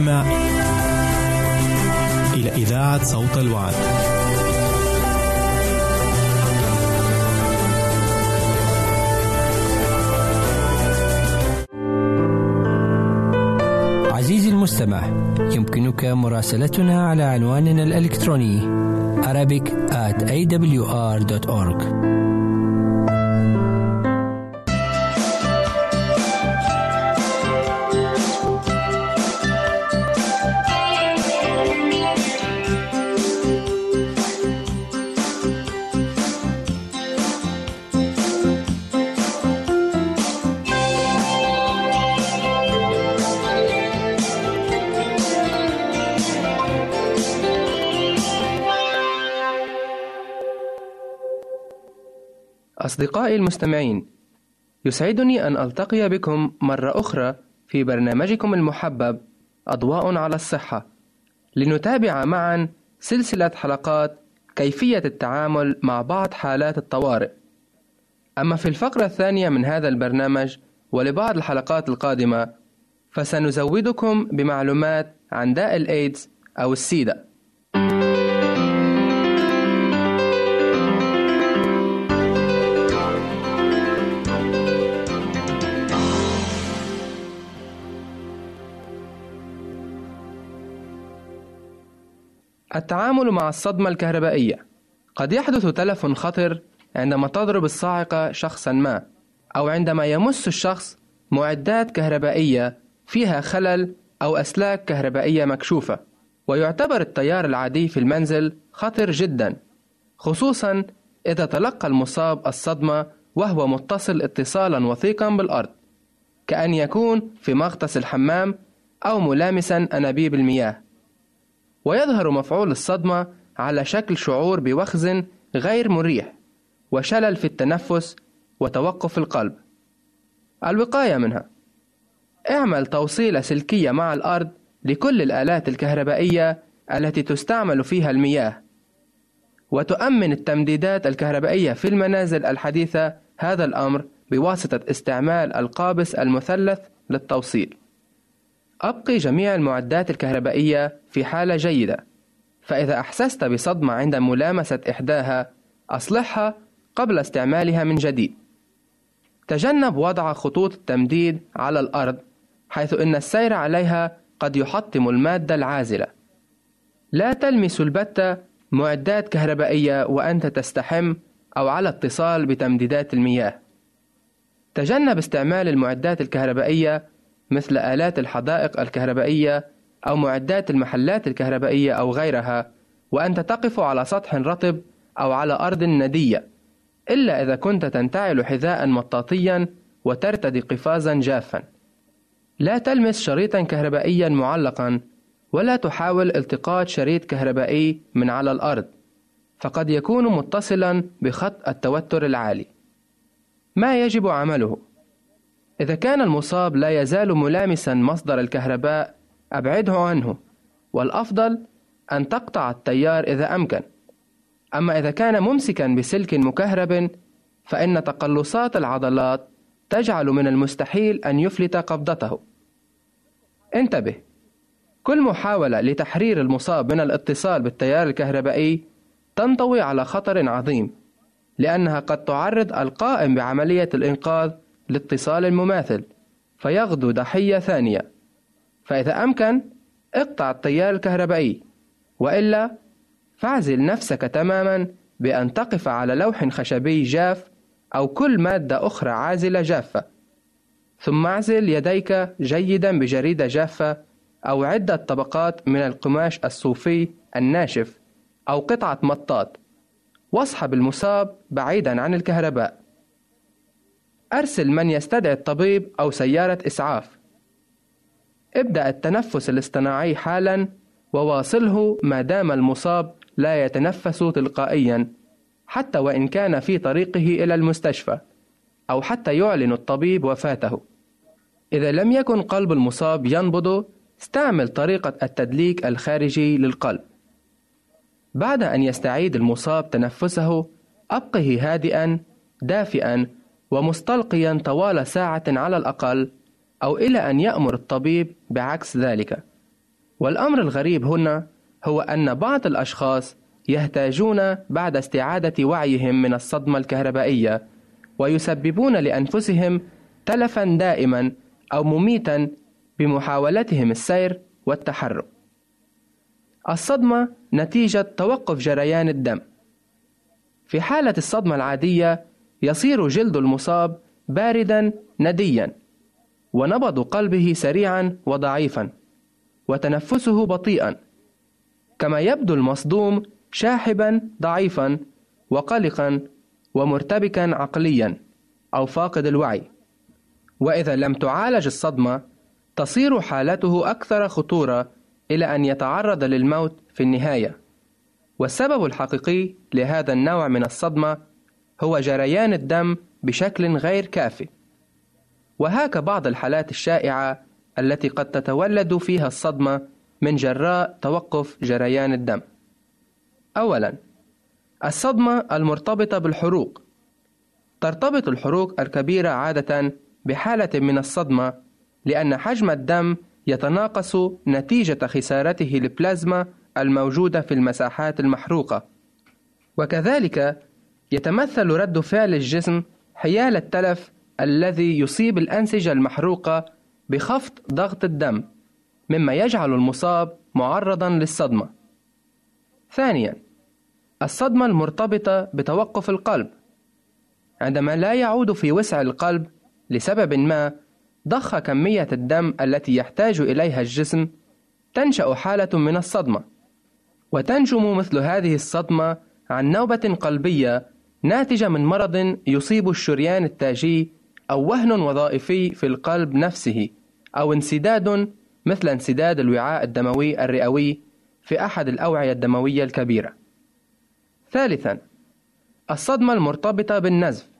المستمع إلى إذاعة صوت الوعد. عزيزي المستمع يمكنك مراسلتنا على عنواننا الإلكتروني arabic at awr.org أصدقائي المستمعين، يسعدني أن ألتقي بكم مرة أخرى في برنامجكم المحبب أضواء على الصحة، لنتابع معا سلسلة حلقات كيفية التعامل مع بعض حالات الطوارئ. أما في الفقرة الثانية من هذا البرنامج ولبعض الحلقات القادمة، فسنزودكم بمعلومات عن داء الإيدز أو السيدا. التعامل مع الصدمة الكهربائية. قد يحدث تلف خطر عندما تضرب الصاعقة شخصا ما أو عندما يمس الشخص معدات كهربائية فيها خلل أو أسلاك كهربائية مكشوفة. ويعتبر التيار العادي في المنزل خطر جدا خصوصا إذا تلقى المصاب الصدمة وهو متصل اتصالا وثيقا بالأرض. كأن يكون في مغطس الحمام أو ملامسا أنابيب المياه. ويظهر مفعول الصدمة على شكل شعور بوخز غير مريح وشلل في التنفس وتوقف القلب. الوقاية منها اعمل توصيلة سلكية مع الأرض لكل الآلات الكهربائية التي تستعمل فيها المياه وتؤمن التمديدات الكهربائية في المنازل الحديثة هذا الأمر بواسطة استعمال القابس المثلث للتوصيل. أبقي جميع المعدات الكهربائية في حالة جيدة فإذا أحسست بصدمة عند ملامسة إحداها أصلحها قبل استعمالها من جديد. تجنب وضع خطوط التمديد على الأرض حيث إن السير عليها قد يحطم المادة العازلة. لا تلمس البتة معدات كهربائية وأنت تستحم أو على اتصال بتمديدات المياه. تجنب استعمال المعدات الكهربائية مثل آلات الحدائق الكهربائية أو معدات المحلات الكهربائية أو غيرها وأنت تقف على سطح رطب أو على أرض ندية إلا إذا كنت تنتعل حذاء مطاطيا وترتدي قفازا جافا. لا تلمس شريطا كهربائيا معلقا ولا تحاول التقاط شريط كهربائي من على الأرض فقد يكون متصلا بخط التوتر العالي. ما يجب عمله؟ إذا كان المصاب لا يزال ملامسا مصدر الكهرباء أبعده عنه. والأفضل أن تقطع التيار إذا أمكن. أما إذا كان ممسكا بسلك مكهرب فإن تقلصات العضلات تجعل من المستحيل أن يفلت قبضته. انتبه. كل محاولة لتحرير المصاب من الاتصال بالتيار الكهربائي تنطوي على خطر عظيم لأنها قد تعرض القائم بعملية الإنقاذ لاتصال المماثل فيغدو ضحية ثانية. فإذا أمكن اقطع التيار الكهربائي. وإلا فاعزل نفسك تماما بأن تقف على لوح خشبي جاف أو كل مادة أخرى عازلة جافة. ثم اعزل يديك جيدا بجريدة جافة أو عدة طبقات من القماش الصوفي الناشف أو قطعة مطاط. واصحب المصاب بعيدا عن الكهرباء. أرسل من يستدعي الطبيب أو سيارة إسعاف. ابدأ التنفس الاصطناعي حالا وواصله ما دام المصاب لا يتنفس تلقائيا حتى وإن كان في طريقه إلى المستشفى أو حتى يعلن الطبيب وفاته. إذا لم يكن قلب المصاب ينبض استعمل طريقة التدليك الخارجي للقلب. بعد أن يستعيد المصاب تنفسه أبقه هادئا دافئا ومستلقيا طوال ساعة على الأقل أو إلى أن يأمر الطبيب بعكس ذلك. والأمر الغريب هنا هو أن بعض الأشخاص يحتاجون بعد استعادة وعيهم من الصدمة الكهربائية ويسببون لأنفسهم تلفا دائما أو مميتا بمحاولتهم السير والتحرك الصدمة نتيجة توقف جريان الدم في حالة الصدمة العادية يصير جلد المصاب باردا نديا ونبض قلبه سريعا وضعيفا وتنفسه بطيئا كما يبدو المصدوم شاحبا ضعيفا وقلقا ومرتبكا عقليا أو فاقد الوعي. وإذا لم تعالج الصدمة تصير حالته أكثر خطورة إلى أن يتعرض للموت في النهاية. والسبب الحقيقي لهذا النوع من الصدمة هو جريان الدم بشكل غير كافي. وهاك بعض الحالات الشائعة التي قد تتولد فيها الصدمة من جراء توقف جريان الدم. اولا الصدمة المرتبطة بالحروق. ترتبط الحروق الكبيرة عادة بحالة من الصدمة لأن حجم الدم يتناقص نتيجة خسارته للبلازما الموجودة في المساحات المحروقة. وكذلك يتمثل رد فعل الجسم حيال التلف الذي يصيب الأنسجة المحروقة بخفض ضغط الدم مما يجعل المصاب معرضا للصدمة. ثانيا الصدمة المرتبطة بتوقف القلب عندما لا يعود في وسع القلب لسبب ما ضخ كمية الدم التي يحتاج إليها الجسم تنشأ حالة من الصدمة وتنجم مثل هذه الصدمة عن نوبة قلبية ناتجة من مرض يصيب الشريان التاجي أو وهن وظائفي في القلب نفسه أو انسداد مثل انسداد الوعاء الدموي الرئوي في أحد الأوعية الدموية الكبيرة. ثالثا الصدمة المرتبطة بالنزف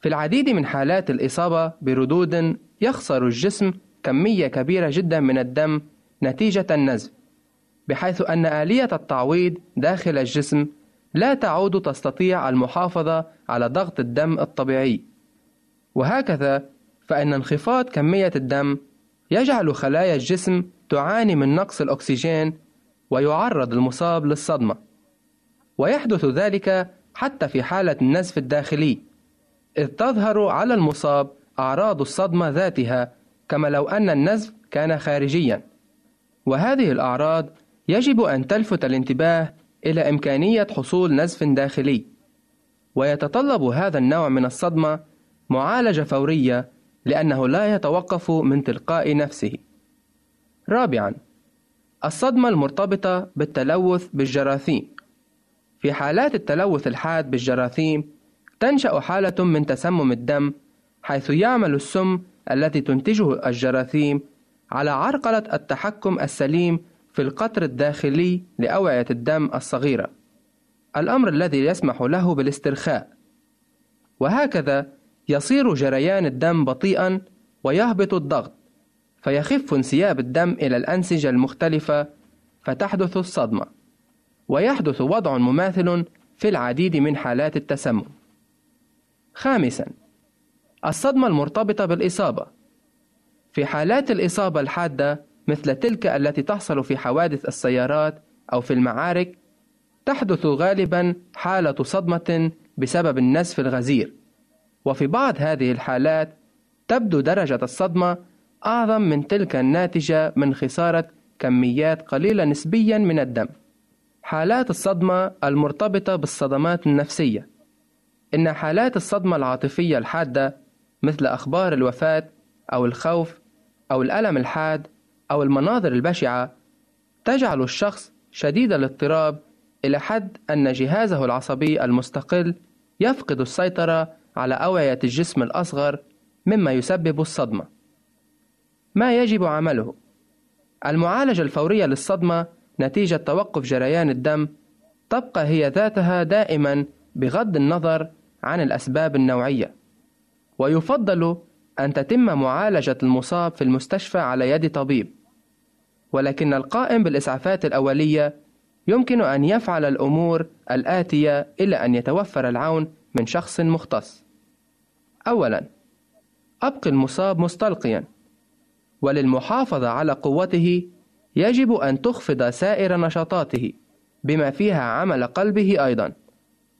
في العديد من حالات الإصابة بردود يخسر الجسم كمية كبيرة جدا من الدم نتيجة النزف بحيث أن آلية التعويض داخل الجسم لا تعود تستطيع المحافظة على ضغط الدم الطبيعي. وهكذا فإن انخفاض كمية الدم يجعل خلايا الجسم تعاني من نقص الأكسجين ويعرض المصاب للصدمة. ويحدث ذلك حتى في حالة النزف الداخلي إذ تظهر على المصاب أعراض الصدمة ذاتها كما لو أن النزف كان خارجيا. وهذه الأعراض يجب أن تلفت الانتباه إلى إمكانية حصول نزف داخلي ويتطلب هذا النوع من الصدمة معالجة فورية لأنه لا يتوقف من تلقاء نفسه. رابعًا: الصدمة المرتبطة بالتلوث بالجراثيم. في حالات التلوث الحاد بالجراثيم، تنشأ حالة من تسمم الدم، حيث يعمل السم التي تنتجه الجراثيم على عرقلة التحكم السليم في القطر الداخلي لأوعية الدم الصغيرة، الأمر الذي يسمح له بالاسترخاء. وهكذا يصير جريان الدم بطيئا ويهبط الضغط فيخف انسياب الدم إلى الأنسجة المختلفة فتحدث الصدمة. ويحدث وضع مماثل في العديد من حالات التسمم. خامسا الصدمة المرتبطة بالإصابة. في حالات الإصابة الحادة مثل تلك التي تحصل في حوادث السيارات أو في المعارك تحدث غالبا حالة صدمة بسبب النزف الغزير وفي بعض هذه الحالات تبدو درجة الصدمة أعظم من تلك الناتجة من خسارة كميات قليلة نسبيا من الدم. حالات الصدمة المرتبطة بالصدمات النفسية إن حالات الصدمة العاطفية الحادة مثل أخبار الوفاة أو الخوف أو الألم الحاد أو المناظر البشعة تجعل الشخص شديد الاضطراب إلى حد أن جهازه العصبي المستقل يفقد السيطرة على أوعية الجسم الأصغر مما يسبب الصدمة. ما يجب عمله؟ المعالجة الفورية للصدمة نتيجة توقف جريان الدم تبقى هي ذاتها دائما بغض النظر عن الأسباب النوعية. ويفضل أن تتم معالجة المصاب في المستشفى على يد طبيب. ولكن القائم بالإسعافات الأولية يمكن أن يفعل الأمور الآتية إلى أن يتوفر العون من شخص مختص. أولا أبق المصاب مستلقيا. وللمحافظة على قوته يجب أن تخفض سائر نشاطاته بما فيها عمل قلبه أيضا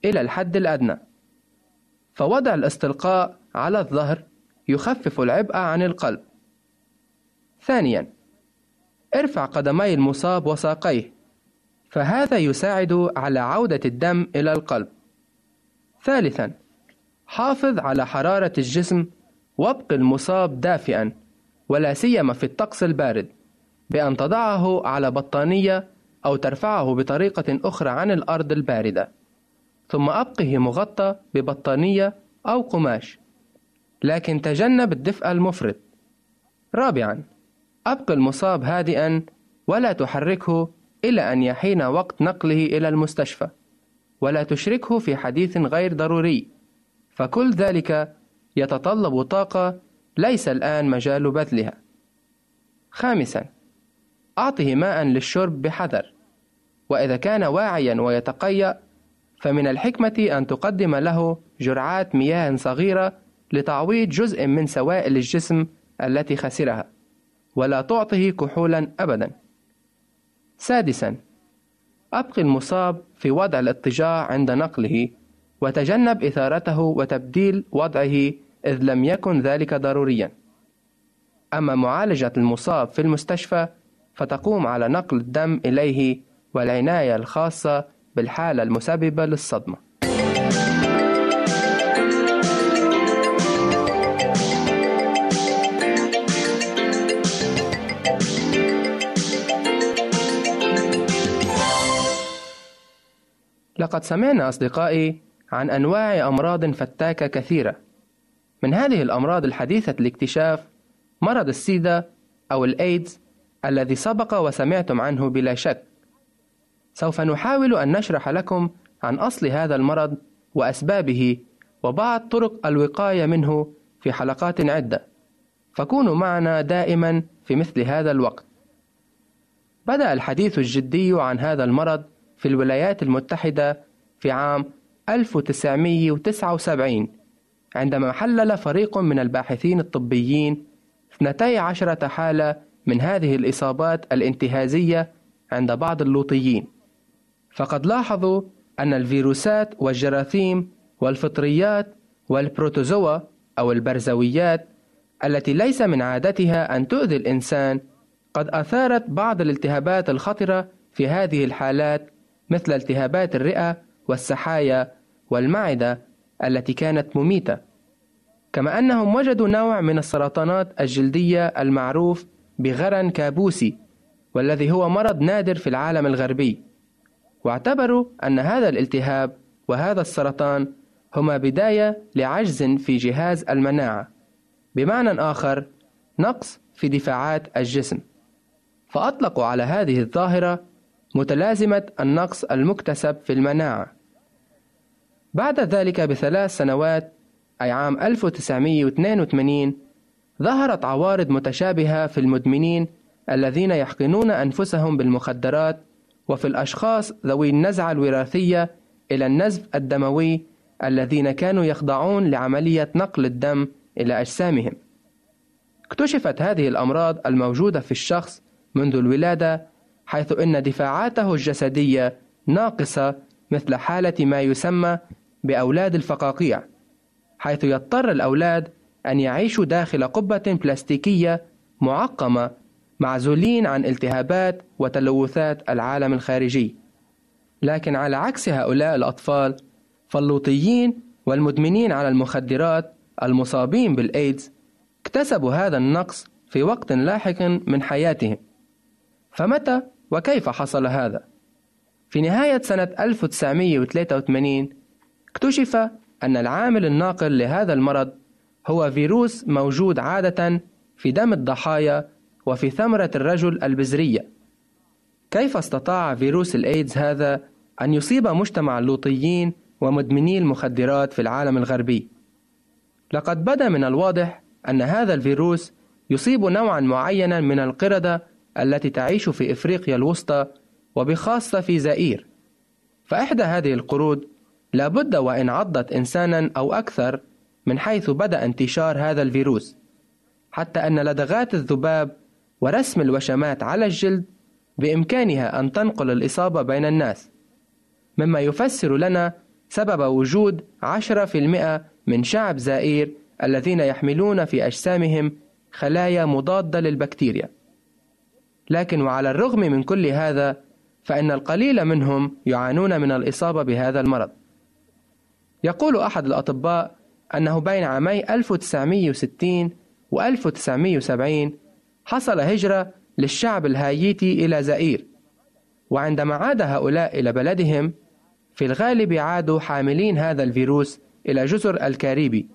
إلى الحد الأدنى. فوضع الاستلقاء على الظهر يخفف العبء عن القلب. ثانيا ارفع قدمي المصاب وساقيه فهذا يساعد على عودة الدم إلى القلب. ثالثا حافظ على حرارة الجسم وابق المصاب دافئا ولا سيما في الطقس البارد بأن تضعه على بطانية أو ترفعه بطريقة أخرى عن الأرض الباردة. ثم أبقه مغطى ببطانية أو قماش. لكن تجنب الدفء المفرط. رابعا أبق المصاب هادئا ولا تحركه إلى أن يحين وقت نقله إلى المستشفى ولا تشركه في حديث غير ضروري. فكل ذلك يتطلب طاقة ليس الآن مجال بذلها. خامسا أعطه ماء للشرب بحذر. وإذا كان واعيا ويتقيأ فمن الحكمة أن تقدم له جرعات مياه صغيرة لتعويض جزء من سوائل الجسم التي خسرها. ولا تعطه كحولا أبدا. سادسا أبقي المصاب في وضع الاضطجاع عند نقله وتجنب إثارته وتبديل وضعه إذ لم يكن ذلك ضروريا. أما معالجة المصاب في المستشفى فتقوم على نقل الدم إليه والعناية الخاصة بالحالة المسببة للصدمة. لقد سمعنا أصدقائي عن أنواع أمراض فتاكة كثيرة. من هذه الأمراض الحديثة الاكتشاف مرض السيدا أو الإيدز الذي سبق وسمعتم عنه بلا شك. سوف نحاول أن نشرح لكم عن أصل هذا المرض وأسبابه وبعض طرق الوقاية منه في حلقات عدة. فكونوا معنا دائما في مثل هذا الوقت. بدأ الحديث الجدي عن هذا المرض في الولايات المتحدة في عام 1979 عندما حلل فريق من الباحثين الطبيين 12 حالة من هذه الإصابات الانتهازية عند بعض اللوطيين. فقد لاحظوا أن الفيروسات والجراثيم والفطريات والبروتوزوا أو البرزويات التي ليس من عادتها أن تؤذي الإنسان قد أثارت بعض الالتهابات الخطرة في هذه الحالات مثل التهابات الرئة والسحايا والمعدة التي كانت مميتة. كما أنهم وجدوا نوع من السرطانات الجلدية المعروف بغرن كابوسي والذي هو مرض نادر في العالم الغربي. واعتبروا أن هذا الالتهاب وهذا السرطان هما بداية لعجز في جهاز المناعة. بمعنى آخر نقص في دفاعات الجسم. فأطلقوا على هذه الظاهرة متلازمة النقص المكتسب في المناعة بعد ذلك بثلاث سنوات أي عام 1982 ظهرت عوارض متشابهة في المدمنين الذين يحقنون أنفسهم بالمخدرات وفي الأشخاص ذوي النزعة الوراثية إلى النزف الدموي الذين كانوا يخضعون لعملية نقل الدم إلى أجسامهم. اكتشفت هذه الأمراض الموجودة في الشخص منذ الولادة حيث أن دفاعاته الجسدية ناقصة مثل حالة ما يسمى بأولاد الفقاقيع، حيث يضطر الأولاد أن يعيشوا داخل قبة بلاستيكية معقمة معزولين عن التهابات وتلوثات العالم الخارجي. لكن على عكس هؤلاء الأطفال فاللوطيين والمدمنين على المخدرات المصابين بالإيدز اكتسبوا هذا النقص في وقت لاحق من حياتهم. فمتى وكيف حصل هذا؟ في نهاية سنة 1983 اكتشف أن العامل الناقل لهذا المرض هو فيروس موجود عادة في دم الضحايا وفي ثمرة الرجل البذرية. كيف استطاع فيروس الإيدز هذا أن يصيب مجتمع اللوطيين ومدمني المخدرات في العالم الغربي؟ لقد بدا من الواضح أن هذا الفيروس يصيب نوعا معينا من القردة التي تعيش في إفريقيا الوسطى وبخاصة في زائير. فإحدى هذه القرود لابد وإن عضت إنسانا أو أكثر من حيث بدأ انتشار هذا الفيروس حتى أن لدغات الذباب ورسم الوشمات على الجلد بإمكانها أن تنقل الإصابة بين الناس مما يفسر لنا سبب وجود 10% من شعب زائير الذين يحملون في أجسامهم خلايا مضادة للبكتيريا لكن وعلى الرغم من كل هذا فإن القليل منهم يعانون من الإصابة بهذا المرض. يقول أحد الأطباء أنه بين عامي 1960 و 1970 حصل هجرة للشعب الهايتي إلى زائير، وعندما عاد هؤلاء إلى بلدهم في الغالب عادوا حاملين هذا الفيروس إلى جزر الكاريبي،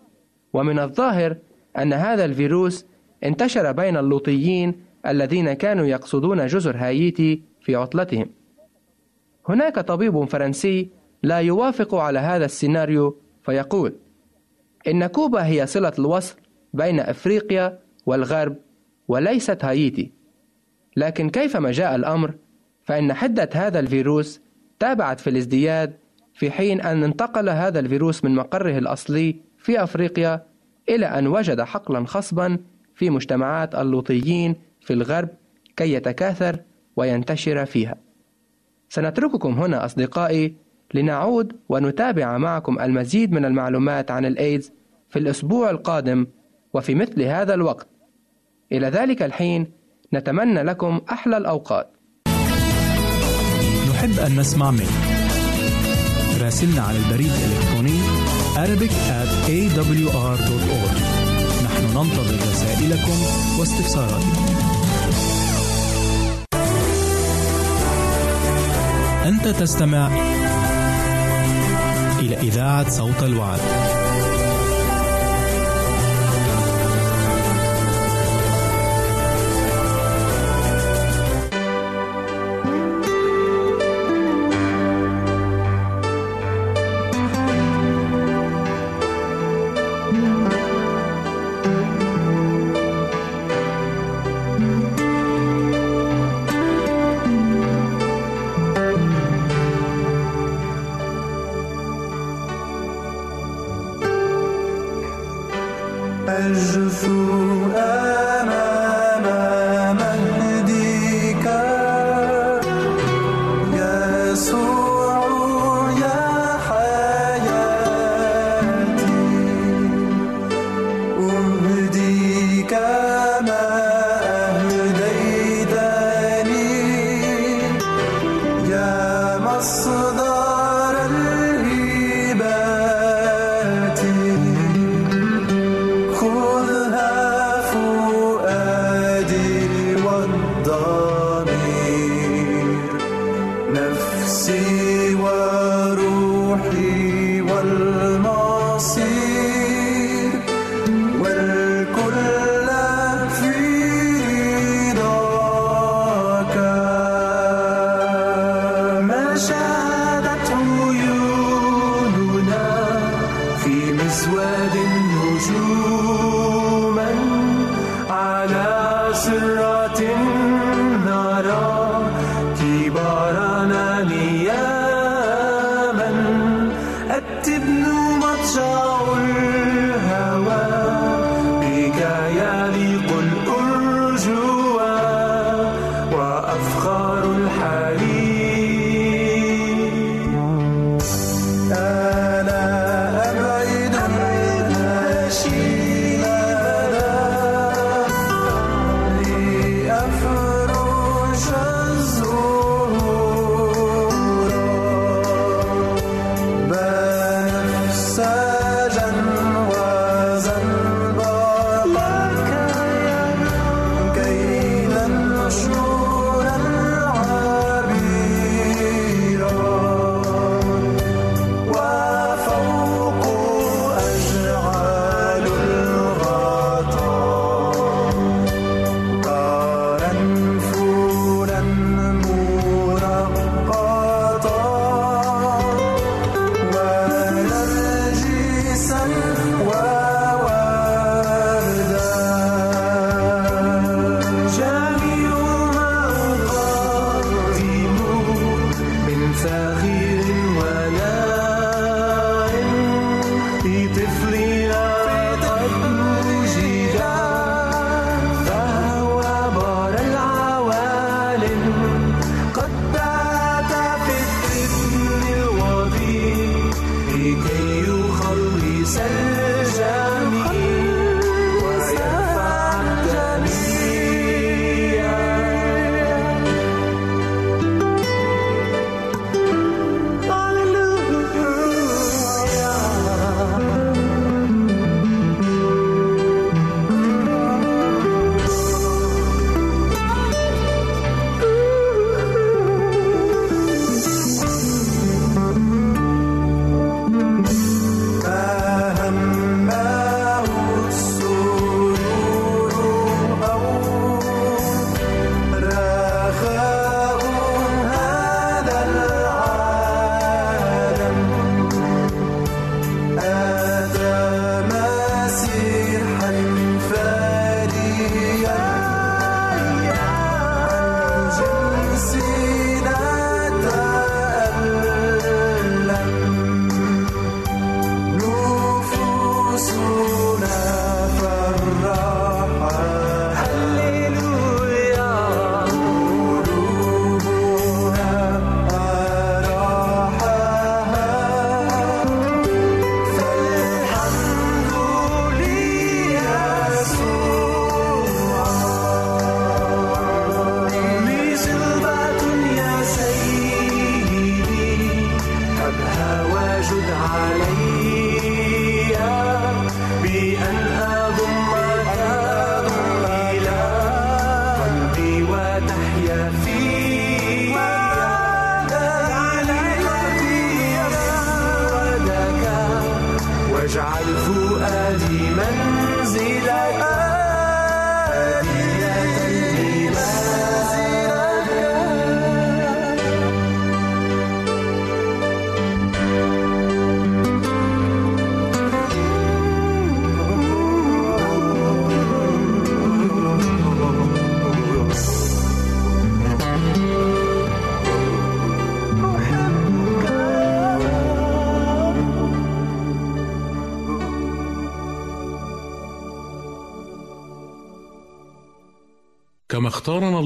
ومن الظاهر أن هذا الفيروس انتشر بين اللوطيين الذين كانوا يقصدون جزر هايتي في عطلتهم. هناك طبيب فرنسي لا يوافق على هذا السيناريو فيقول: إن كوبا هي صلة الوصل بين أفريقيا والغرب وليست هايتي. لكن كيفما جاء الأمر فإن حدة هذا الفيروس تابعت في الازدياد في حين أن انتقل هذا الفيروس من مقره الأصلي في أفريقيا إلى أن وجد حقلا خصبا في مجتمعات اللوطيين في الغرب كي يتكاثر وينتشر فيها. سنترككم هنا أصدقائي لنعود ونتابع معكم المزيد من المعلومات عن الإيدز في الأسبوع القادم وفي مثل هذا الوقت. إلى ذلك الحين نتمنى لكم أحلى الأوقات. نحب أن نسمع منك. راسلنا على البريد الإلكتروني Arabic at awr.org نحن ننتظر رسائلكم واستفساراتكم أنت تستمع إلى إذاعة صوت الوعد.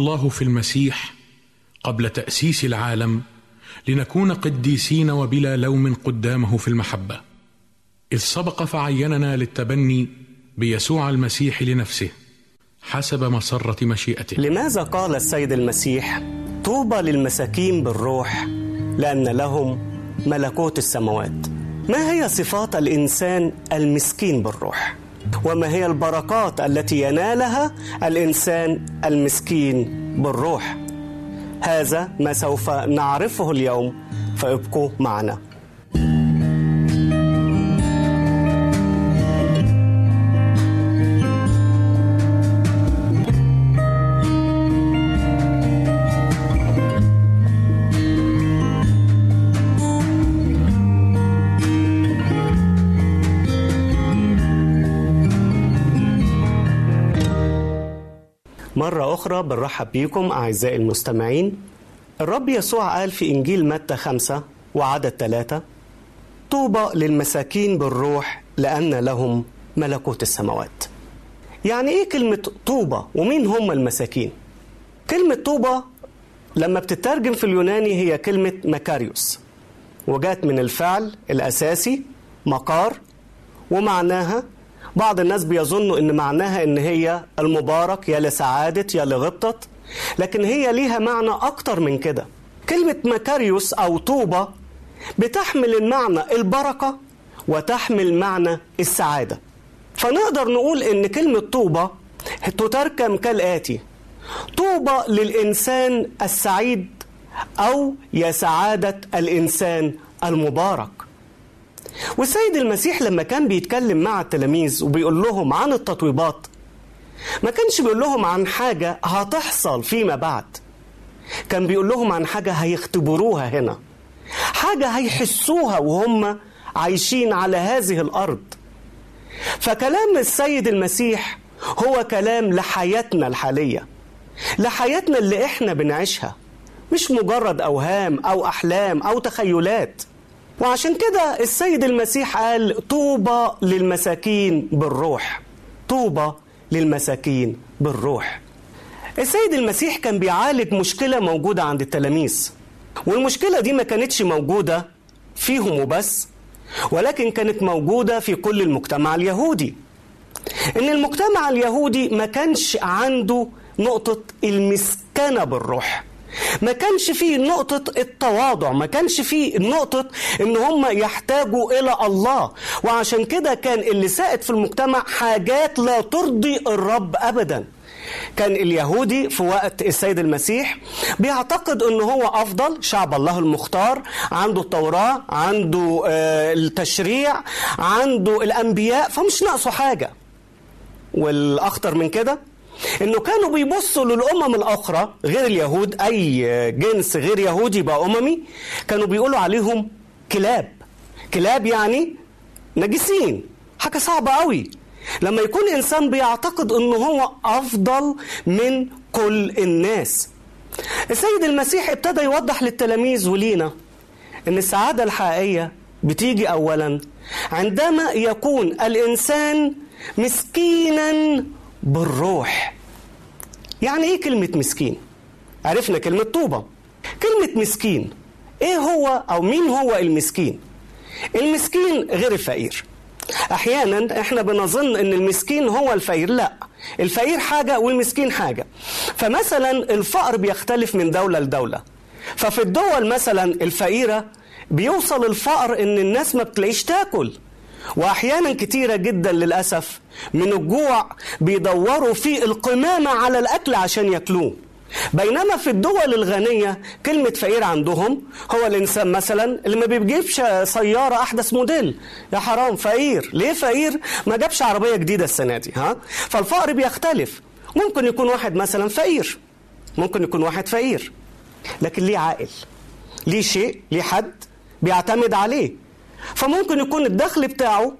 الله في المسيح قبل تأسيس العالم لنكون قديسين وبلا لوم قدامه في المحبة. إذ سبق فعيننا للتبني بيسوع المسيح لنفسه حسب مسرة مشيئته. لماذا قال السيد المسيح طوبى للمساكين بالروح لأن لهم ملكوت السماوات ما هي صفات الإنسان المسكين بالروح؟ وما هي البركات التي ينالها الإنسان المسكين بالروح؟ هذا ما سوف نعرفه اليوم فابقوا معنا. مرة أخرى بنرحب بيكم أعزائي المستمعين. الرب يسوع قال في إنجيل متى خمسة وعدد ثلاثة طوبى للمساكين بالروح لأن لهم ملكوت السماوات. يعني إيه كلمة طوبى ومين هم المساكين؟ كلمة طوبى لما بتترجم في اليوناني هي كلمة مكاريوس وجات من الفعل الأساسي مقار ومعناها بعض الناس بيظنوا إن معناها إن هي المبارك يا لسعادة يا لغبطة لكن هي ليها معنى أكتر من كده. كلمة مكاريوس أو طوبة بتحمل المعنى البركة وتحمل معنى السعادة. فنقدر نقول إن كلمة طوبة تتركم كالآتي. طوبى للإنسان السعيد أو يا سعادة الإنسان المبارك. والسيد المسيح لما كان بيتكلم مع التلاميذ وبيقول لهم عن التطويبات ما كانش بيقول لهم عن حاجة هتحصل فيما بعد. كان بيقول لهم عن حاجة هيختبروها هنا. حاجة هيحسوها وهم عايشين على هذه الأرض. فكلام السيد المسيح هو كلام لحياتنا الحالية لحياتنا اللي إحنا بنعيشها مش مجرد أوهام أو أحلام أو تخيلات. وعشان كده السيد المسيح قال طوبى للمساكين بالروح. طوبى للمساكين بالروح. السيد المسيح كان بيعالج مشكلة موجودة عند التلاميذ. والمشكلة دي ما كانتش موجودة فيهم وبس ولكن كانت موجودة في كل المجتمع اليهودي. إن المجتمع اليهودي ما كانش عنده نقطة المسكنة بالروح. ما كانش فيه نقطة التواضع ما كانش فيه نقطة إن هم يحتاجوا إلى الله. وعشان كده كان اللي سائد في المجتمع حاجات لا ترضي الرب ابدا. كان اليهودي في وقت السيد المسيح بيعتقد إن هو أفضل شعب الله المختار عنده التوراة عنده آه التشريع عنده الأنبياء فمش ناقصه حاجة. والأخطر من كده إنه كانوا بيبصوا للأمم الأخرى غير اليهود أي جنس غير يهودي بقى أممي كانوا بيقولوا عليهم كلاب. كلاب يعني نجسين. حاجة صعبة قوي لما يكون إنسان بيعتقد انه هو أفضل من كل الناس. السيد المسيح ابتدى يوضح للتلاميذ ولينا إن السعادة الحقيقية بتيجي اولا عندما يكون الإنسان مسكينا بالروح. يعني إيه كلمة مسكين؟ عرفنا كلمة طوبة. كلمة مسكين إيه هو أو مين هو المسكين؟ المسكين غير الفقير. أحيانا إحنا بنظن إن المسكين هو الفقير. لا الفقير حاجة والمسكين حاجة. فمثلا الفقر بيختلف من دولة لدولة. ففي الدول مثلا الفقيرة بيوصل الفقر إن الناس ما بتلاقيش تاكل. وأحيانا كتيرة جدا للأسف من الجوع بيدوروا في القمامة على الأكل عشان ياكلوه. بينما في الدول الغنية كلمة فقير عندهم هو الإنسان مثلا اللي ما بيجيبش سيارة أحدث موديل. يا حرام فقير. ليه فقير؟ ما جابش عربية جديدة السنة دي ها؟ فالفقر بيختلف. ممكن يكون واحد مثلا فقير. ممكن يكون واحد فقير. لكن ليه عائل ليه شيء؟ ليه حد بيعتمد عليه؟ فممكن يكون الدخل بتاعه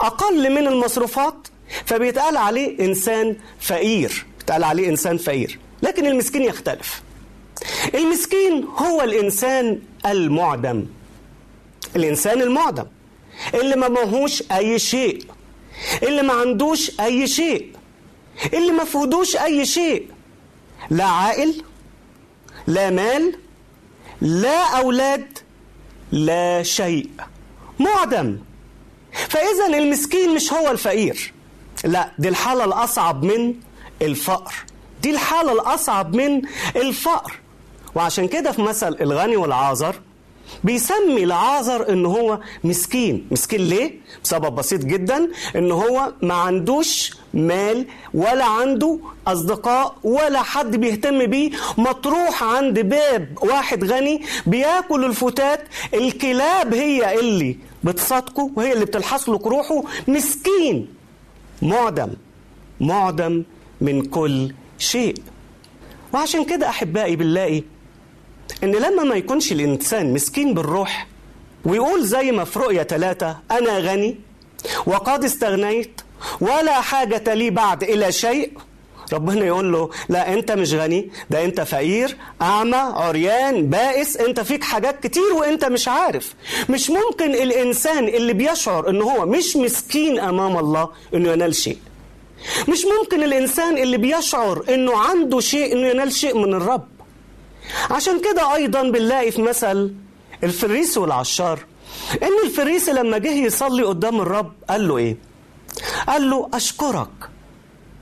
أقل من المصروفات فبيتقال عليه إنسان فقير بيتقال عليه إنسان فقير لكن المسكين يختلف. المسكين هو الإنسان المعدم. الإنسان المعدم اللي ما ماهوش أي شيء اللي ما عندوش أي شيء اللي ما فهدوش أي شيء لا عائل لا مال لا أولاد لا شيء. معدم. فإذا المسكين مش هو الفقير. لا دي الحالة الأصعب من الفقر. دي الحالة الأصعب من الفقر. وعشان كده في مثل الغني والعازر بيسمي العازر إن هو مسكين. مسكين ليه؟ بسبب بسيط جدا إن هو ما عندوش مال ولا عنده أصدقاء ولا حد بيهتم بيه. مطروح عند باب واحد غني بياكل الفتات. الكلاب هي اللي بتصادقه وهي اللي بتلحس له روحه مسكين. معدم. معدم من كل شيء. وعشان كده أحبائي بنلاقي إن لما ما يكونش الإنسان مسكين بالروح ويقول زي ما في رؤية ثلاثة أنا غني وقد استغنيت ولا حاجة لي بعد إلى شيء ربنا يقول له لا أنت مش غني ده أنت فقير أعمى عريان بائس أنت فيك حاجات كتير وأنت مش عارف. مش ممكن الإنسان اللي بيشعر أنه هو مش مسكين أمام الله أنه ينال شيء. مش ممكن الإنسان اللي بيشعر أنه عنده شيء أنه ينال شيء من الرب. عشان كده أيضا بنلاقي في مثل الفريس والعشار إن الفريس لما جه يصلي قدام الرب قال له إيه؟ قال له أشكرك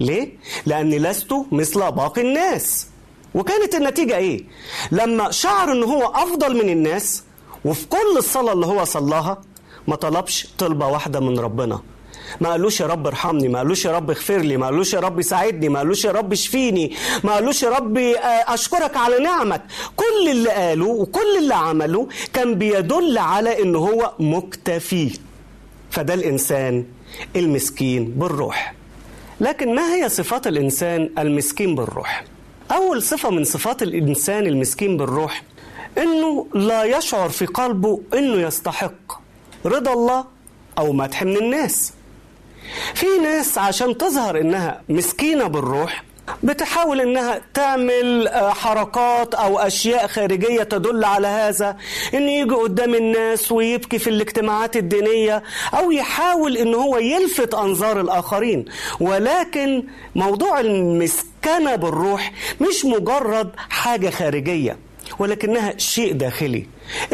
ليه؟ لأني لست مثل باقي الناس وكانت النتيجة إيه؟ لما شعر إن هو أفضل من الناس وفي كل الصلاة اللي هو صلاها ما طلبش طلبة واحدة من ربنا ما قالوش يا رب ارحمني ما قالوش يا رب اغفر لي ما قالوش يا رب ساعدني ما قالوش يا رب اشفيني ما قالوش يا رب اشكرك على نعمك. كل اللي قاله وكل اللي عمله كان بيدل على ان هو مكتفي. فده الإنسان المسكين بالروح. لكن ما هي صفات الإنسان المسكين بالروح؟ أول صفة من صفات الإنسان المسكين بالروح إنه لا يشعر في قلبه إنه يستحق رضا الله أو مدح من الناس. في ناس عشان تظهر إنها مسكينة بالروح بتحاول إنها تعمل حركات أو أشياء خارجية تدل على هذا إن يجي قدام الناس ويبكي في الاجتماعات الدينية أو يحاول إن هو يلفت أنظار الآخرين. ولكن موضوع المسكنة بالروح مش مجرد حاجة خارجية. ولكنها شيء داخلي.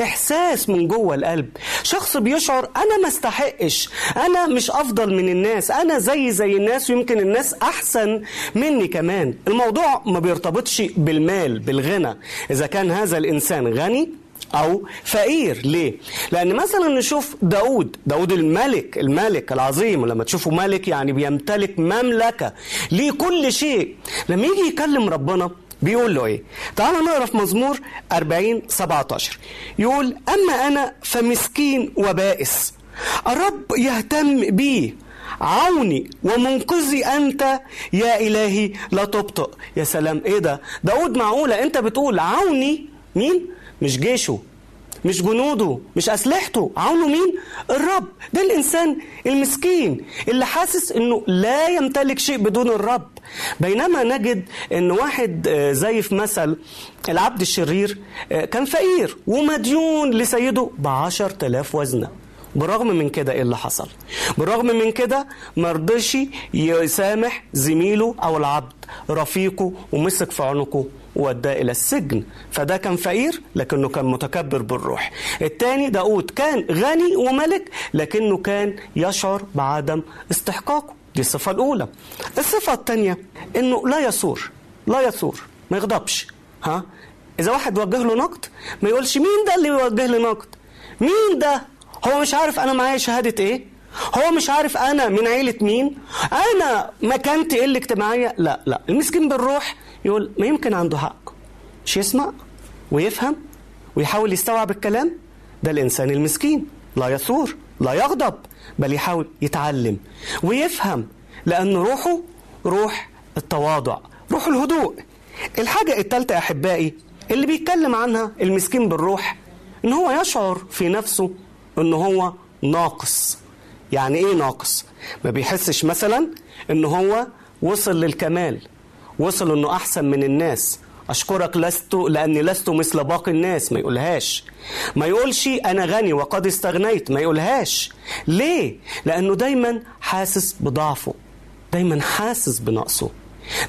إحساس من جوه القلب. شخص بيشعر أنا ما استحقش. أنا مش أفضل من الناس. أنا زي زي الناس ويمكن الناس أحسن مني كمان. الموضوع ما بيرتبطش بالمال بالغنى. إذا كان هذا الإنسان غني أو فقير ليه؟ لأن مثلا نشوف داود داود الملك الملك العظيم. ولما تشوفوا ملك يعني بيمتلك مملكة ليه كل شيء. لما يجي يكلم ربنا بيقول له إيه؟ تعالوا نقرا في مزمور 40 17 يقول أما أنا فمسكين وبائس الرب يهتم بي. عوني ومنقذي أنت. يا إلهي لا تبطئ. يا سلام إيه ده؟ داود معقولة؟ أنت بتقول عوني مين؟ مش جيشه مش جنوده مش أسلحته. عونه مين؟ الرب. ده الإنسان المسكين اللي حاسس إنه لا يمتلك شيء بدون الرب. بينما نجد إن واحد زي في مثل العبد الشرير كان فقير ومديون لسيده بعشر تلاف وزنة. بالرغم من كده إيه اللي حصل؟ بالرغم من كده مرضيش يسامح زميله أو العبد رفيقه ومسك في عنقه ووداه إلى السجن. فده كان فقير لكنه كان متكبر بالروح. الثاني داود كان غني وملك لكنه كان يشعر بعدم استحقاقه. دي الصفة الأولى. الصفة الثانية إنه لا يثور لا يثور ما يغضبش ها؟ إذا واحد وجه له نقد ما يقولش مين ده اللي بيوجه لي نقد؟ مين ده؟ هو مش عارف أنا معايا شهادة إيه؟ هو مش عارف أنا من عيلة مين؟ أنا مكانتي إيه الاجتماعيه لا لا. المسكين بالروح يقول ما يمكن عنده حق. مش يسمع ويفهم ويحاول يستوعب الكلام؟ ده الإنسان المسكين لا يثور لا يغضب بل يحاول يتعلم ويفهم لأن روحه روح التواضع روح الهدوء. الحاجة الثالثه يا أحبائي اللي بيتكلم عنها المسكين بالروح إن هو يشعر في نفسه إن هو ناقص. يعني إيه ناقص؟ ما بيحسش مثلا إن هو وصل للكمال وصل إنه أحسن من الناس. أشكرك لست لأني لست مثل باقي الناس ما يقولهاش. ما يقولش أنا غني وقد استغنيت ما يقولهاش. ليه؟ لأنه دايما حاسس بضعفه دايما حاسس بنقصه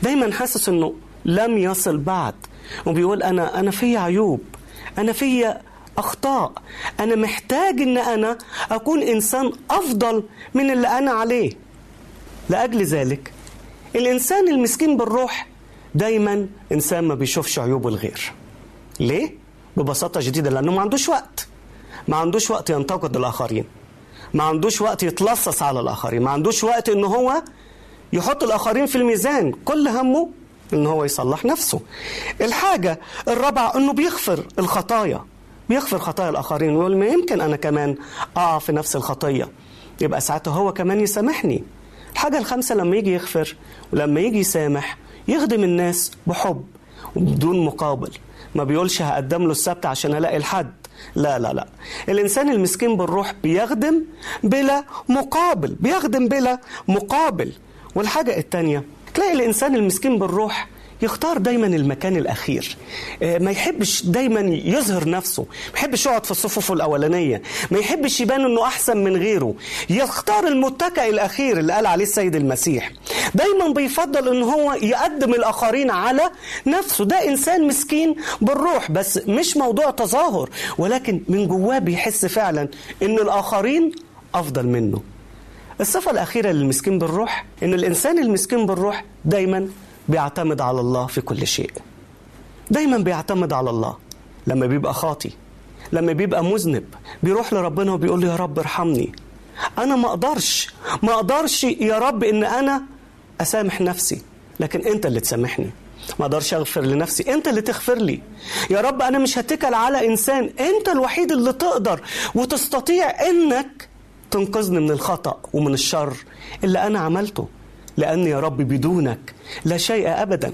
دايما حاسس إنه لم يصل بعد. وبيقول أنا أنا في عيوب أنا في أخطاء. أنا محتاج إن أنا أكون إنسان أفضل من اللي أنا عليه. لأجل ذلك الإنسان المسكين بالروح دايما إنسان ما بيشوفش عيوب الغير. ليه؟ ببساطة شديدة لأنه ما عندوش وقت. ما عندوش وقت ينتقد الآخرين. ما عندوش وقت يتلصص على الآخرين. ما عندوش وقت إن هو يحط الآخرين في الميزان. كل همه إن هو يصلح نفسه. الحاجة الرابعة إنه بيغفر الخطايا. بيغفر خطايا الآخرين. ويقول ما يمكن أنا كمان أقع في نفس الخطية. يبقى ساعتها هو كمان يسامحني. الحاجة الخامسة لما يجي يغفر ولما يجي يسامح يخدم الناس بحب وبدون مقابل. ما بيقولش هقدم له السبت عشان ألاقي الحد. لا لا لا. الإنسان المسكين بالروح بيخدم بلا مقابل بيخدم بلا مقابل. والحاجة الثانية تلاقي الإنسان المسكين بالروح يختار دايما المكان الأخير. ما يحبش دايما يظهر نفسه. ما يحبش يقعد في الصفوف الأولانية. ما يحبش يبان إنه أحسن من غيره. يختار المتكئ الأخير اللي قال عليه السيد المسيح. دايما بيفضل إن هو يقدم الآخرين على نفسه. ده إنسان مسكين بالروح بس مش موضوع تظاهر. ولكن من جواه بيحس فعلا إن الآخرين أفضل منه. الصفة الأخيرة للمسكين بالروح إن الإنسان المسكين بالروح دايما بيعتمد على الله في كل شيء. دايما بيعتمد على الله. لما بيبقى خاطي لما بيبقى مذنب بيروح لربنا وبيقول له يا رب ارحمني. أنا ما أقدرش ما أقدرش يا رب إن أنا أسامح نفسي لكن أنت اللي تسامحني. ما أقدرش أغفر لنفسي أنت اللي تغفر لي. يا رب أنا مش هتكل على إنسان أنت الوحيد اللي تقدر وتستطيع إنك تنقذني من الخطأ ومن الشر اللي أنا عملته. لأن يا رب بدونك لا شيء أبدا.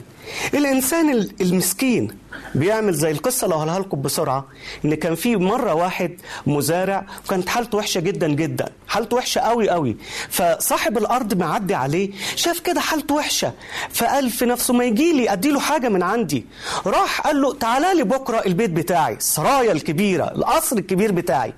الإنسان المسكين بيعمل زي اللي هقولها لكم بسرعة إن كان في مرة واحد مزارع وكانت حالته وحشة جدا جدا حالته وحشة قوي قوي فصاحب الأرض معدي عليه شاف كده حالته وحشة فقال في نفسه ما يجي لي أديله حاجة من عندي. راح قال له تعالى لي بكرة البيت بتاعي السرايا الكبيرة القصر الكبير بتاعي.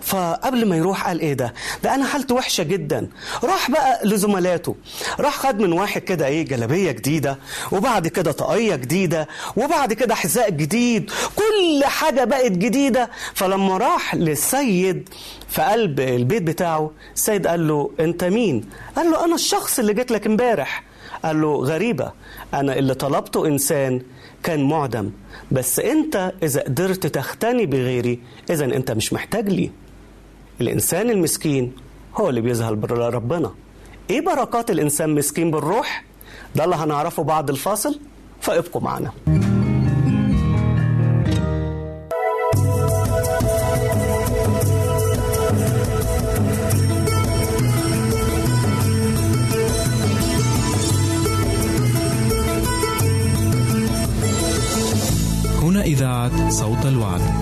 فقبل ما يروح قال إيه ده؟ ده أنا حالتي وحشة جدا. راح بقى لزملاته راح خد من واحد كده إيه جلابية جديدة وبعد كده طاقية جديدة وبعد كده حذاء جديد كل حاجة بقت جديدة. فلما راح للسيد في قلب البيت بتاعه السيد قال له أنت مين؟ قال له أنا الشخص اللي جيت لك امبارح. قال له غريبة أنا اللي طلبته إنسان كان معدم. بس أنت إذا قدرت تختني بغيري إذا أنت مش محتاج لي. الإنسان المسكين هو اللي بيظهر ربنا. إيه بركات الإنسان مسكين بالروح؟ ده اللي هنعرفه بعد الفاصل فابقوا معنا. هنا إذاعة صوت الوعد.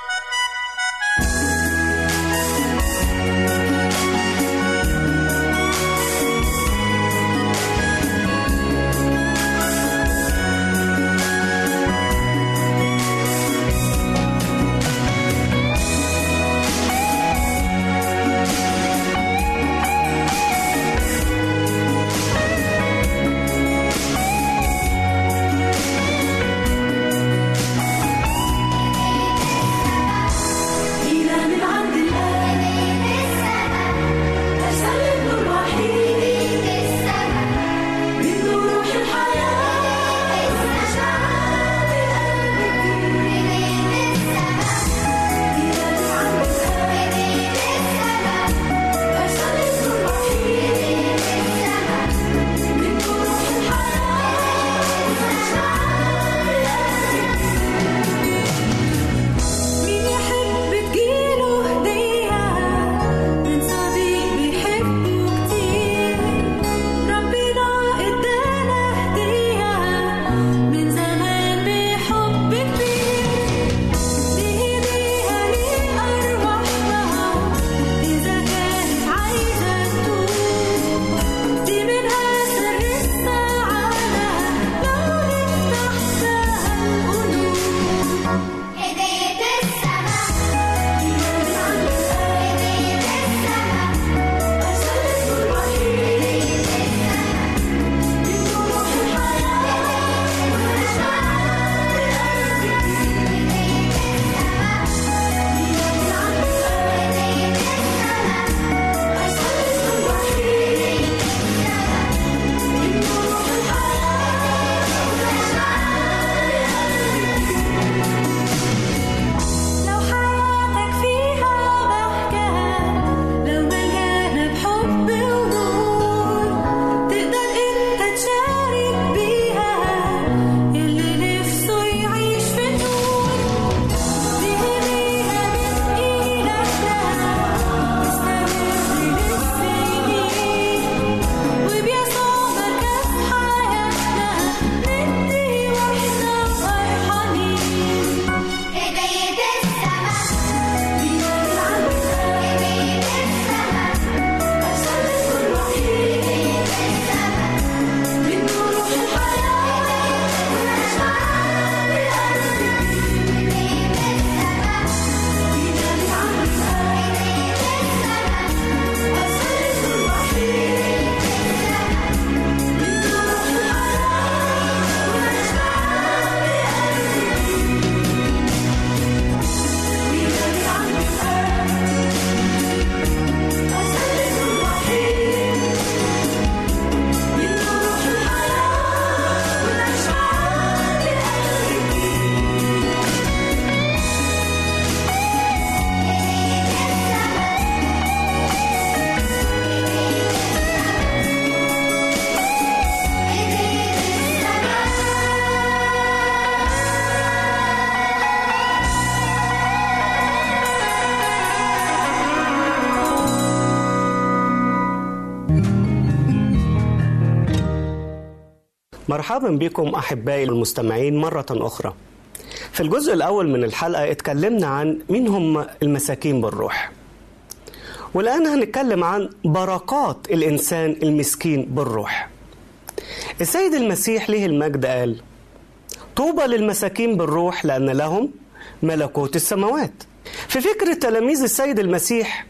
مرحبا بكم أحبائي المستمعين مرة أخرى. في الجزء الأول من الحلقة اتكلمنا عن مين هم المساكين بالروح. والآن هنتكلم عن بركات الإنسان المسكين بالروح. السيد المسيح له المجد قال طوبى للمساكين بالروح لأن لهم ملكوت السماوات. في فكر تلاميذ السيد المسيح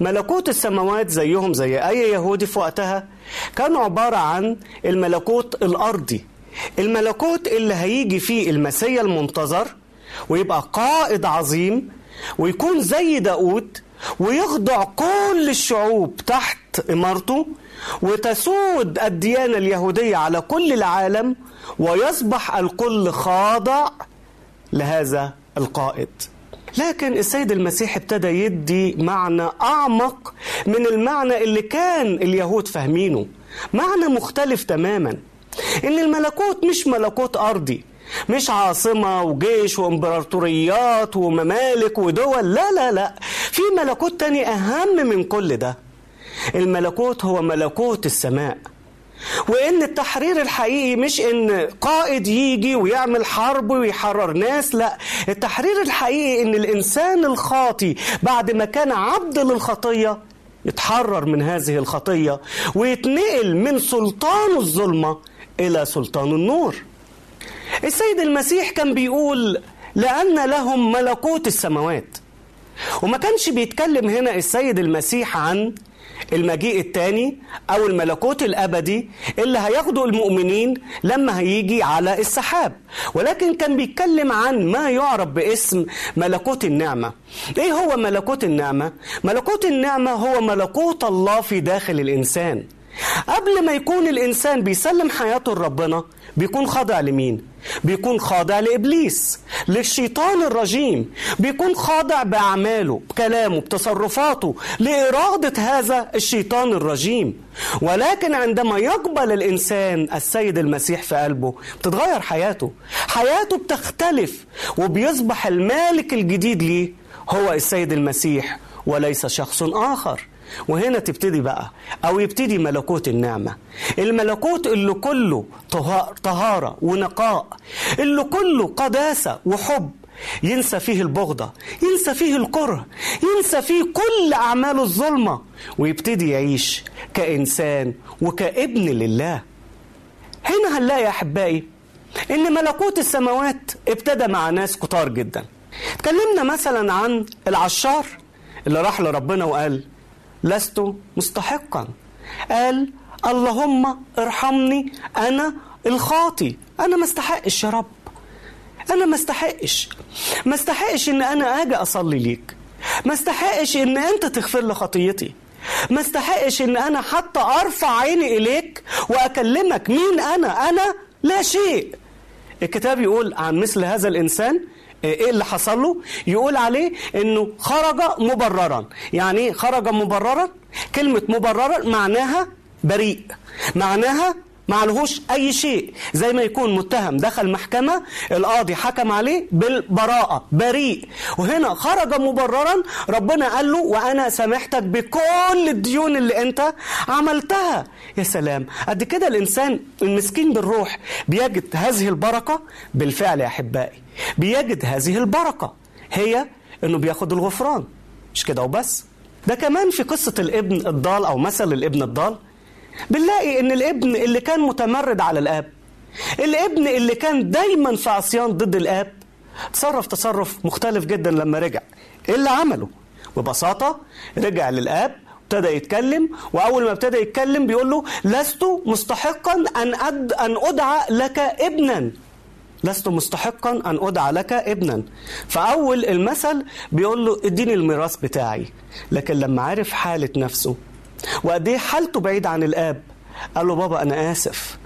ملكوت السماوات زيهم زي أي يهودي في وقتها؟ كان عبارة عن الملكوت الأرضي. الملكوت اللي هيجي فيه المسيا المنتظر ويبقى قائد عظيم ويكون زي داود ويخضع كل الشعوب تحت إمارته وتسود الديانة اليهودية على كل العالم ويصبح الكل خاضع لهذا القائد. لكن السيد المسيح ابتدى يدي معنى أعمق من المعنى اللي كان اليهود فاهمينه. معنى مختلف تماما. إن الملكوت مش ملكوت أرضي مش عاصمة وجيش وإمبراطوريات وممالك ودول لا لا لا. في ملكوت تاني أهم من كل ده. الملكوت هو ملكوت السماء. وإن التحرير الحقيقي مش إن قائد يجي ويعمل حرب ويحرر ناس لا. التحرير الحقيقي إن الإنسان الخاطي بعد ما كان عبد للخطية يتحرر من هذه الخطية ويتنقل من سلطان الظلمة إلى سلطان النور. السيد المسيح كان بيقول لأن لهم ملكوت السماوات. وما كانش بيتكلم هنا السيد المسيح عن المجيء الثاني أو الملكوت الأبدي اللي هياخده المؤمنين لما هيجي على السحاب. ولكن كان بيتكلم عن ما يعرف باسم ملكوت النعمة. إيه هو ملكوت النعمة؟ ملكوت النعمة هو ملكوت الله في داخل الإنسان. قبل ما يكون الإنسان بيسلم حياته لربنا بيكون خاضع لمين؟ بيكون خاضع لإبليس للشيطان الرجيم بيكون خاضع بأعماله بكلامه بتصرفاته لإرادة هذا الشيطان الرجيم. ولكن عندما يقبل الإنسان السيد المسيح في قلبه بتتغير حياته. حياته بتختلف وبيصبح المالك الجديد ليه هو السيد المسيح وليس شخص آخر. وهنا تبتدي بقى أو يبتدي ملكوت النعمة. الملكوت اللي كله طهارة ونقاء اللي كله قداسة وحب. ينسى فيه البغضة ينسى فيه الكره ينسى فيه كل أعمال الظلمة ويبتدي يعيش كإنسان وكابن لله. هنا هنلاقي يا أحبائي إن ملكوت السماوات ابتدى مع ناس كتار جدا. اتكلمنا مثلا عن العشار اللي راح لربنا وقال لست مستحقا. قال اللهم ارحمني أنا الخاطي. أنا ما استحقش يا رب. أنا ما استحقش. ما استحقش إن أنا آجي أصلي ليك. ما استحقش إن أنت تغفر لي خطيتي. ما استحقش إن أنا حتى أرفع عيني إليك وأكلمك مين أنا. أنا لا شيء. الكتاب يقول عن مثل هذا الإنسان إيه اللي حصل له؟ يقول عليه إنه خرج مبررا. يعني إيه خرج مبررا؟ كلمة مبررا معناها بريء. معناها معلهوش أي شيء. زي ما يكون متهم دخل محكمة القاضي حكم عليه بالبراءة بريء. وهنا خرج مبررا ربنا قال له وأنا سامحتك بكل الديون اللي أنت عملتها. يا سلام! قد كده الإنسان المسكين بالروح بيجد هذه البركة؟ بالفعل يا أحبائي. بيجد هذه البركة. هي إنه بياخد الغفران. مش كده وبس؟ ده كمان في قصة الابن الضال أو مثل الابن الضال. بنلاقي إن الابن اللي كان متمرد على الآب الابن اللي كان دايما في عصيان ضد الآب تصرف تصرف مختلف جدا لما رجع. إيه اللي عمله؟ ببساطة رجع للآب ابتدى يتكلم وأول ما ابتدى يتكلم بيقول له لست مستحقا أن أد أن أدعى لك ابنا. لست مستحقا أن ادعى لك ابنا. فأول المثل بيقول له اديني الميراث بتاعي. لكن لما عرف حالة نفسه وقد إيه حالته بعيد عن الآب قال له بابا أنا آسف.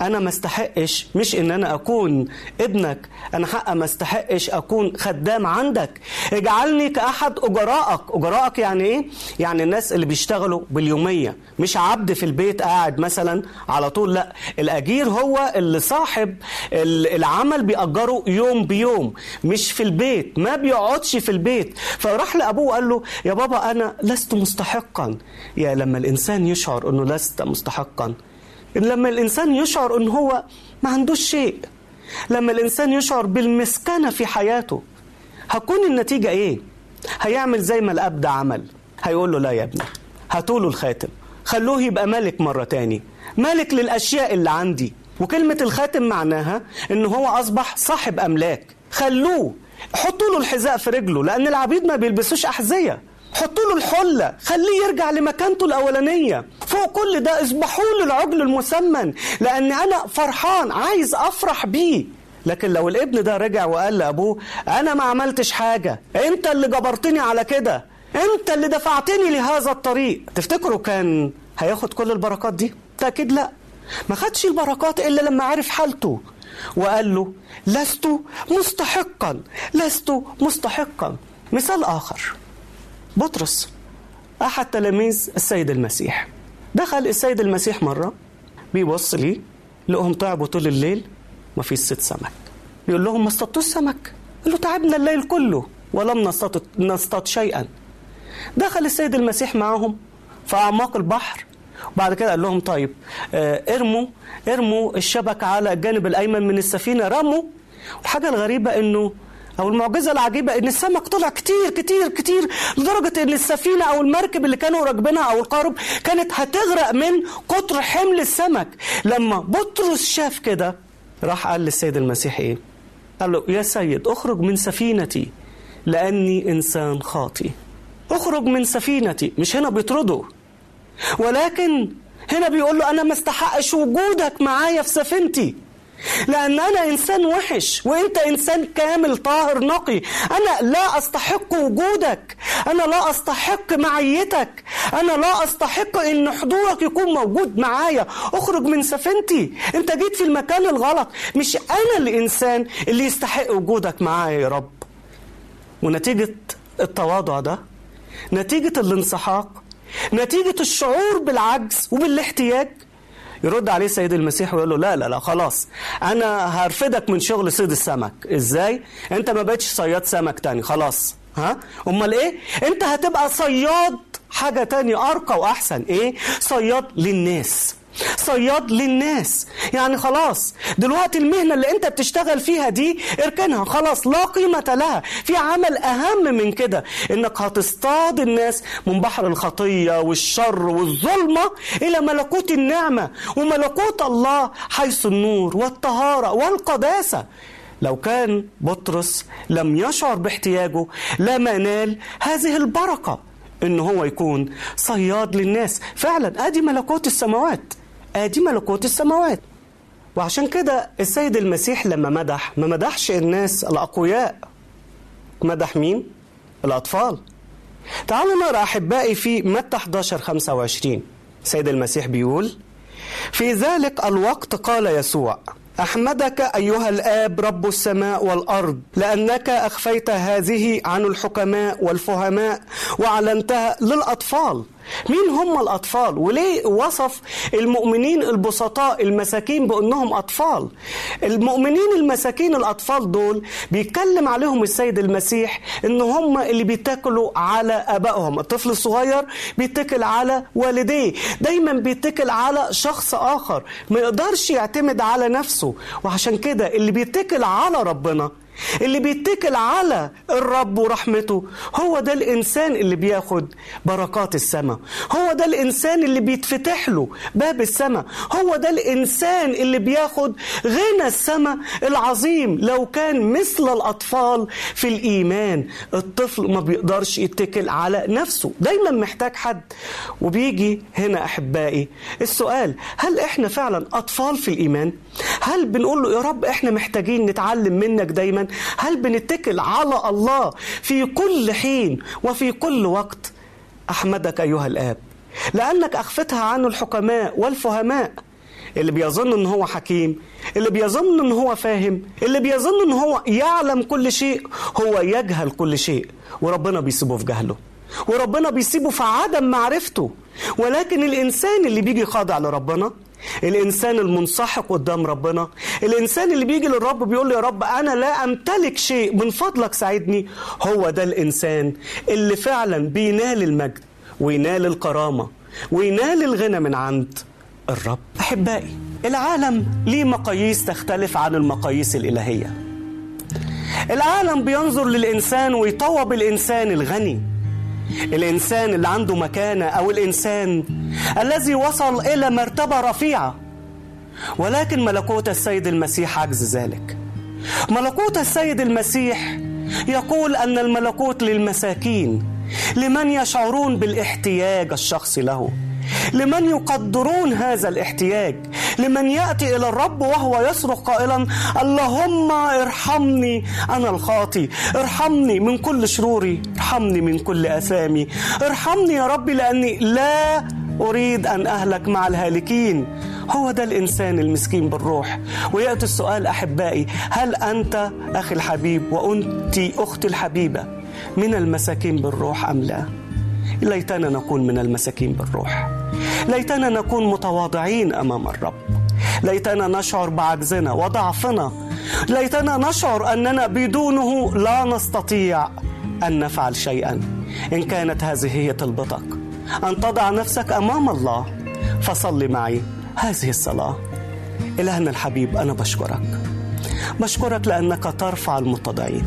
أنا ما استحقش مش إن أنا أكون ابنك أنا حق ما استحقش أكون خدام عندك. اجعلني كأحد اجرائك اجرائك يعني إيه؟ يعني الناس اللي بيشتغلوا باليومية. مش عبد في البيت قاعد مثلا على طول لأ. الأجير هو اللي صاحب العمل بيأجره يوم بيوم مش في البيت. ما بيقعدش في البيت. فراح لأبوه وقال له يا بابا أنا لست مستحقا. يا لما الإنسان يشعر إنه لست مستحقا. لما الإنسان يشعر إن هو ما عندوش شيء لما الإنسان يشعر بالمسكنة في حياته هكون النتيجة إيه؟ هيعمل زي ما الأب ده عمل هيقول له لا يا ابني هاتوله الخاتم خلوه يبقى ملك مرة تاني ملك للأشياء اللي عندي وكلمة الخاتم معناها إن هو أصبح صاحب أملاك خلوه حطوا له الحذاء في رجله لأن العبيد ما بيلبسوش أحذية حطوا له الحلة خليه يرجع لمكانته الأولانية. فوق كل ده اصبحوا له العجل المسمن لأن أنا فرحان عايز أفرح بيه. لكن لو الابن ده رجع وقال لأبوه أنا ما عملتش حاجة. أنت اللي جبرتني على كده. أنت اللي دفعتني لهذا الطريق. تفتكروا كان هياخد كل البركات دي؟ تأكيد لا. ما خدش البركات إلا لما عرف حالته. وقال له لست مستحقا لست مستحقا. مثال آخر. بطرس أحد تلاميذ السيد المسيح. دخل السيد المسيح مرة بيبص ليه لقهم تعبوا طول الليل ما فيش ست سمك. بيقول لهم ما اصطادتوش سمك؟ قال له تعبنا الليل كله ولم نصطاد شيئا. دخل السيد المسيح معهم في أعماق البحر. وبعد كده قال لهم طيب آه ارموا ارموا الشبكة على الجانب الأيمن من السفينة رموا. الحاجة الغريبة إنه أو المعجزة العجيبة إن السمك طلع كتير كتير كتير لدرجة إن السفينة أو المركب اللي كانوا راكبينها أو القارب كانت هتغرق من كتر حمل السمك. لما بطرس شاف كده راح قال للسيد المسيح إيه؟ قال له يا سيد أخرج من سفينتي لأني إنسان خاطي أخرج من سفينتي. مش هنا بيطرده ولكن هنا بيقول له أنا ما استحقش وجودك معايا في سفينتي. لأن أنا إنسان وحش وأنت إنسان كامل طاهر نقي. أنا لا أستحق وجودك. أنا لا أستحق معيتك. أنا لا أستحق إن حضورك يكون موجود معايا. أخرج من سفينتي. أنت جيت في المكان الغلط. مش أنا الإنسان اللي يستحق وجودك معايا يا رب. ونتيجة التواضع ده نتيجة الانسحاق نتيجة الشعور بالعجز وبالاحتياج يرد عليه السيد المسيح ويقول له لا لا لا خلاص. أنا هرفدك من شغل صيد السمك. إزاي؟ أنت ما بقتش صياد سمك تاني خلاص. ها؟ أمال إيه؟ أنت هتبقى صياد حاجة تاني أرقى وأحسن. إيه؟ صياد للناس. صياد للناس. يعني خلاص دلوقتي المهنة اللي انت بتشتغل فيها دي اركنها. خلاص لا قيمة لها. في عمل أهم من كده إنك هتصطاد الناس من بحر الخطية والشر والظلمة إلى ملكوت النعمة. وملكوت الله حيث النور والطهارة والقداسة. لو كان بطرس لم يشعر باحتياجه لما نال هذه البركة إن هو يكون صياد للناس. فعلا أدي ملكوت السماوات. ادي ملكوت السماوات. وعشان كده السيد المسيح لما مدح ما مدحش الناس الأقوياء. مدح مين؟ الأطفال. تعالوا نقرأ أحبائي في متى 11 25 السيد المسيح بيقول في ذلك الوقت قال يسوع أحمدك أيها الآب رب السماء والأرض لأنك أخفيت هذه عن الحكماء والفهماء وأعلنتها للأطفال. مين هم الأطفال؟ وليه وصف المؤمنين البسطاء المساكين بأنهم أطفال؟ المؤمنين المساكين الأطفال دول بيتكلم عليهم السيد المسيح إن هم اللي بيتكلوا على أبائهم. الطفل الصغير بيتكل على والديه. دايما بيتكل على شخص آخر. ما يقدرش يعتمد على نفسه. وعشان كده اللي بيتكل على ربنا اللي بيتكل على الرب ورحمته هو ده الإنسان اللي بياخد بركات السماء هو ده الإنسان اللي بيتفتح له باب السماء هو ده الإنسان اللي بياخد غنى السماء العظيم لو كان مثل الأطفال في الإيمان. الطفل ما بيقدرش يتكل على نفسه دايما محتاج حد. وبيجي هنا أحبائي السؤال هل إحنا فعلا أطفال في الإيمان؟ هل بنقول له يا رب إحنا محتاجين نتعلم منك دايما؟ هل بنتكل على الله في كل حين وفي كل وقت؟ أحمدك أيها الآب لأنك أخفتها عن الحكماء والفهماء. اللي بيظن إن هو حكيم اللي بيظن إن هو فاهم اللي بيظن إن هو يعلم كل شيء هو يجهل كل شيء. وربنا بيسيبه في جهله وربنا بيسيبه في عدم معرفته. ولكن الإنسان اللي بيجي خاضع لربنا الإنسان المنسحق قدام ربنا. الإنسان اللي بيجي للرب بيقول له يا رب أنا لا أمتلك شيء من فضلك ساعدني. هو ده الإنسان اللي فعلا بينال المجد وينال الكرامة وينال الغنى من عند الرب. أحبائي العالم ليه مقاييس تختلف عن المقاييس الإلهية؟ العالم بينظر للإنسان ويطوب الإنسان الغني. الإنسان اللي عنده مكانة أو الإنسان الذي وصل إلى مرتبة رفيعة. ولكن ملكوت السيد المسيح عجز ذلك. ملكوت السيد المسيح يقول أن الملكوت للمساكين لمن يشعرون بالاحتياج الشخصي له. لمن يقدرون هذا الاحتياج لمن يأتي إلى الرب وهو يصرخ قائلا اللهم ارحمني أنا الخاطي ارحمني من كل شروري ارحمني من كل آثامي ارحمني يا ربي لأني لا أريد أن أهلك مع الهالكين. هو ده الإنسان المسكين بالروح. ويأتي السؤال أحبائي هل أنت أخي الحبيب وأنت أختي الحبيبة من المساكين بالروح أم لا؟ ليتنا نكون من المساكين بالروح. ليتنا نكون متواضعين أمام الرب. ليتنا نشعر بعجزنا وضعفنا. ليتنا نشعر أننا بدونه لا نستطيع أن نفعل شيئا. إن كانت هذه هي طلبتك. أن تضع نفسك أمام الله. فصل معي هذه الصلاة. إلهنا الحبيب أنا بشكرك. بشكرك لأنك ترفع المتضعين.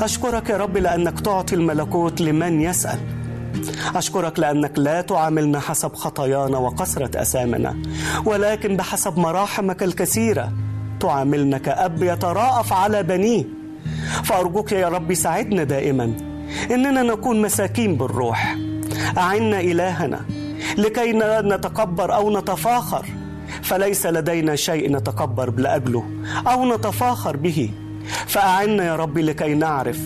أشكرك يا رب لأنك تعطي الملكوت لمن يسأل. أشكرك لأنك لا تعاملنا حسب خطايانا وكثرة أثامنا ولكن بحسب مراحمك الكثيرة تعاملنا كأب يتراءف على بنيه. فأرجوك يا رب ساعدنا دائما إننا نكون مساكين بالروح. أعنا إلهنا لكي نتكبر أو نتفاخر. فليس لدينا شيء نتكبر لأجله أو نتفاخر به. فأعنا يا رب لكي نعرف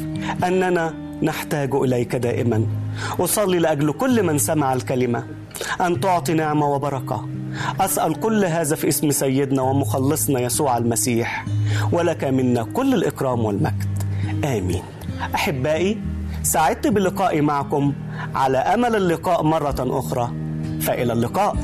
أننا نحتاج إليك دائما. أصلي لأجل كل من سمع الكلمة. أن تعطي نعمه وبركة. أسأل كل هذا في اسم سيدنا ومخلصنا يسوع المسيح. ولك منا كل الإكرام والمجد. آمين. أحبائي سعدت بلقائي معكم على أمل اللقاء مرة أخرى. فإلى اللقاء.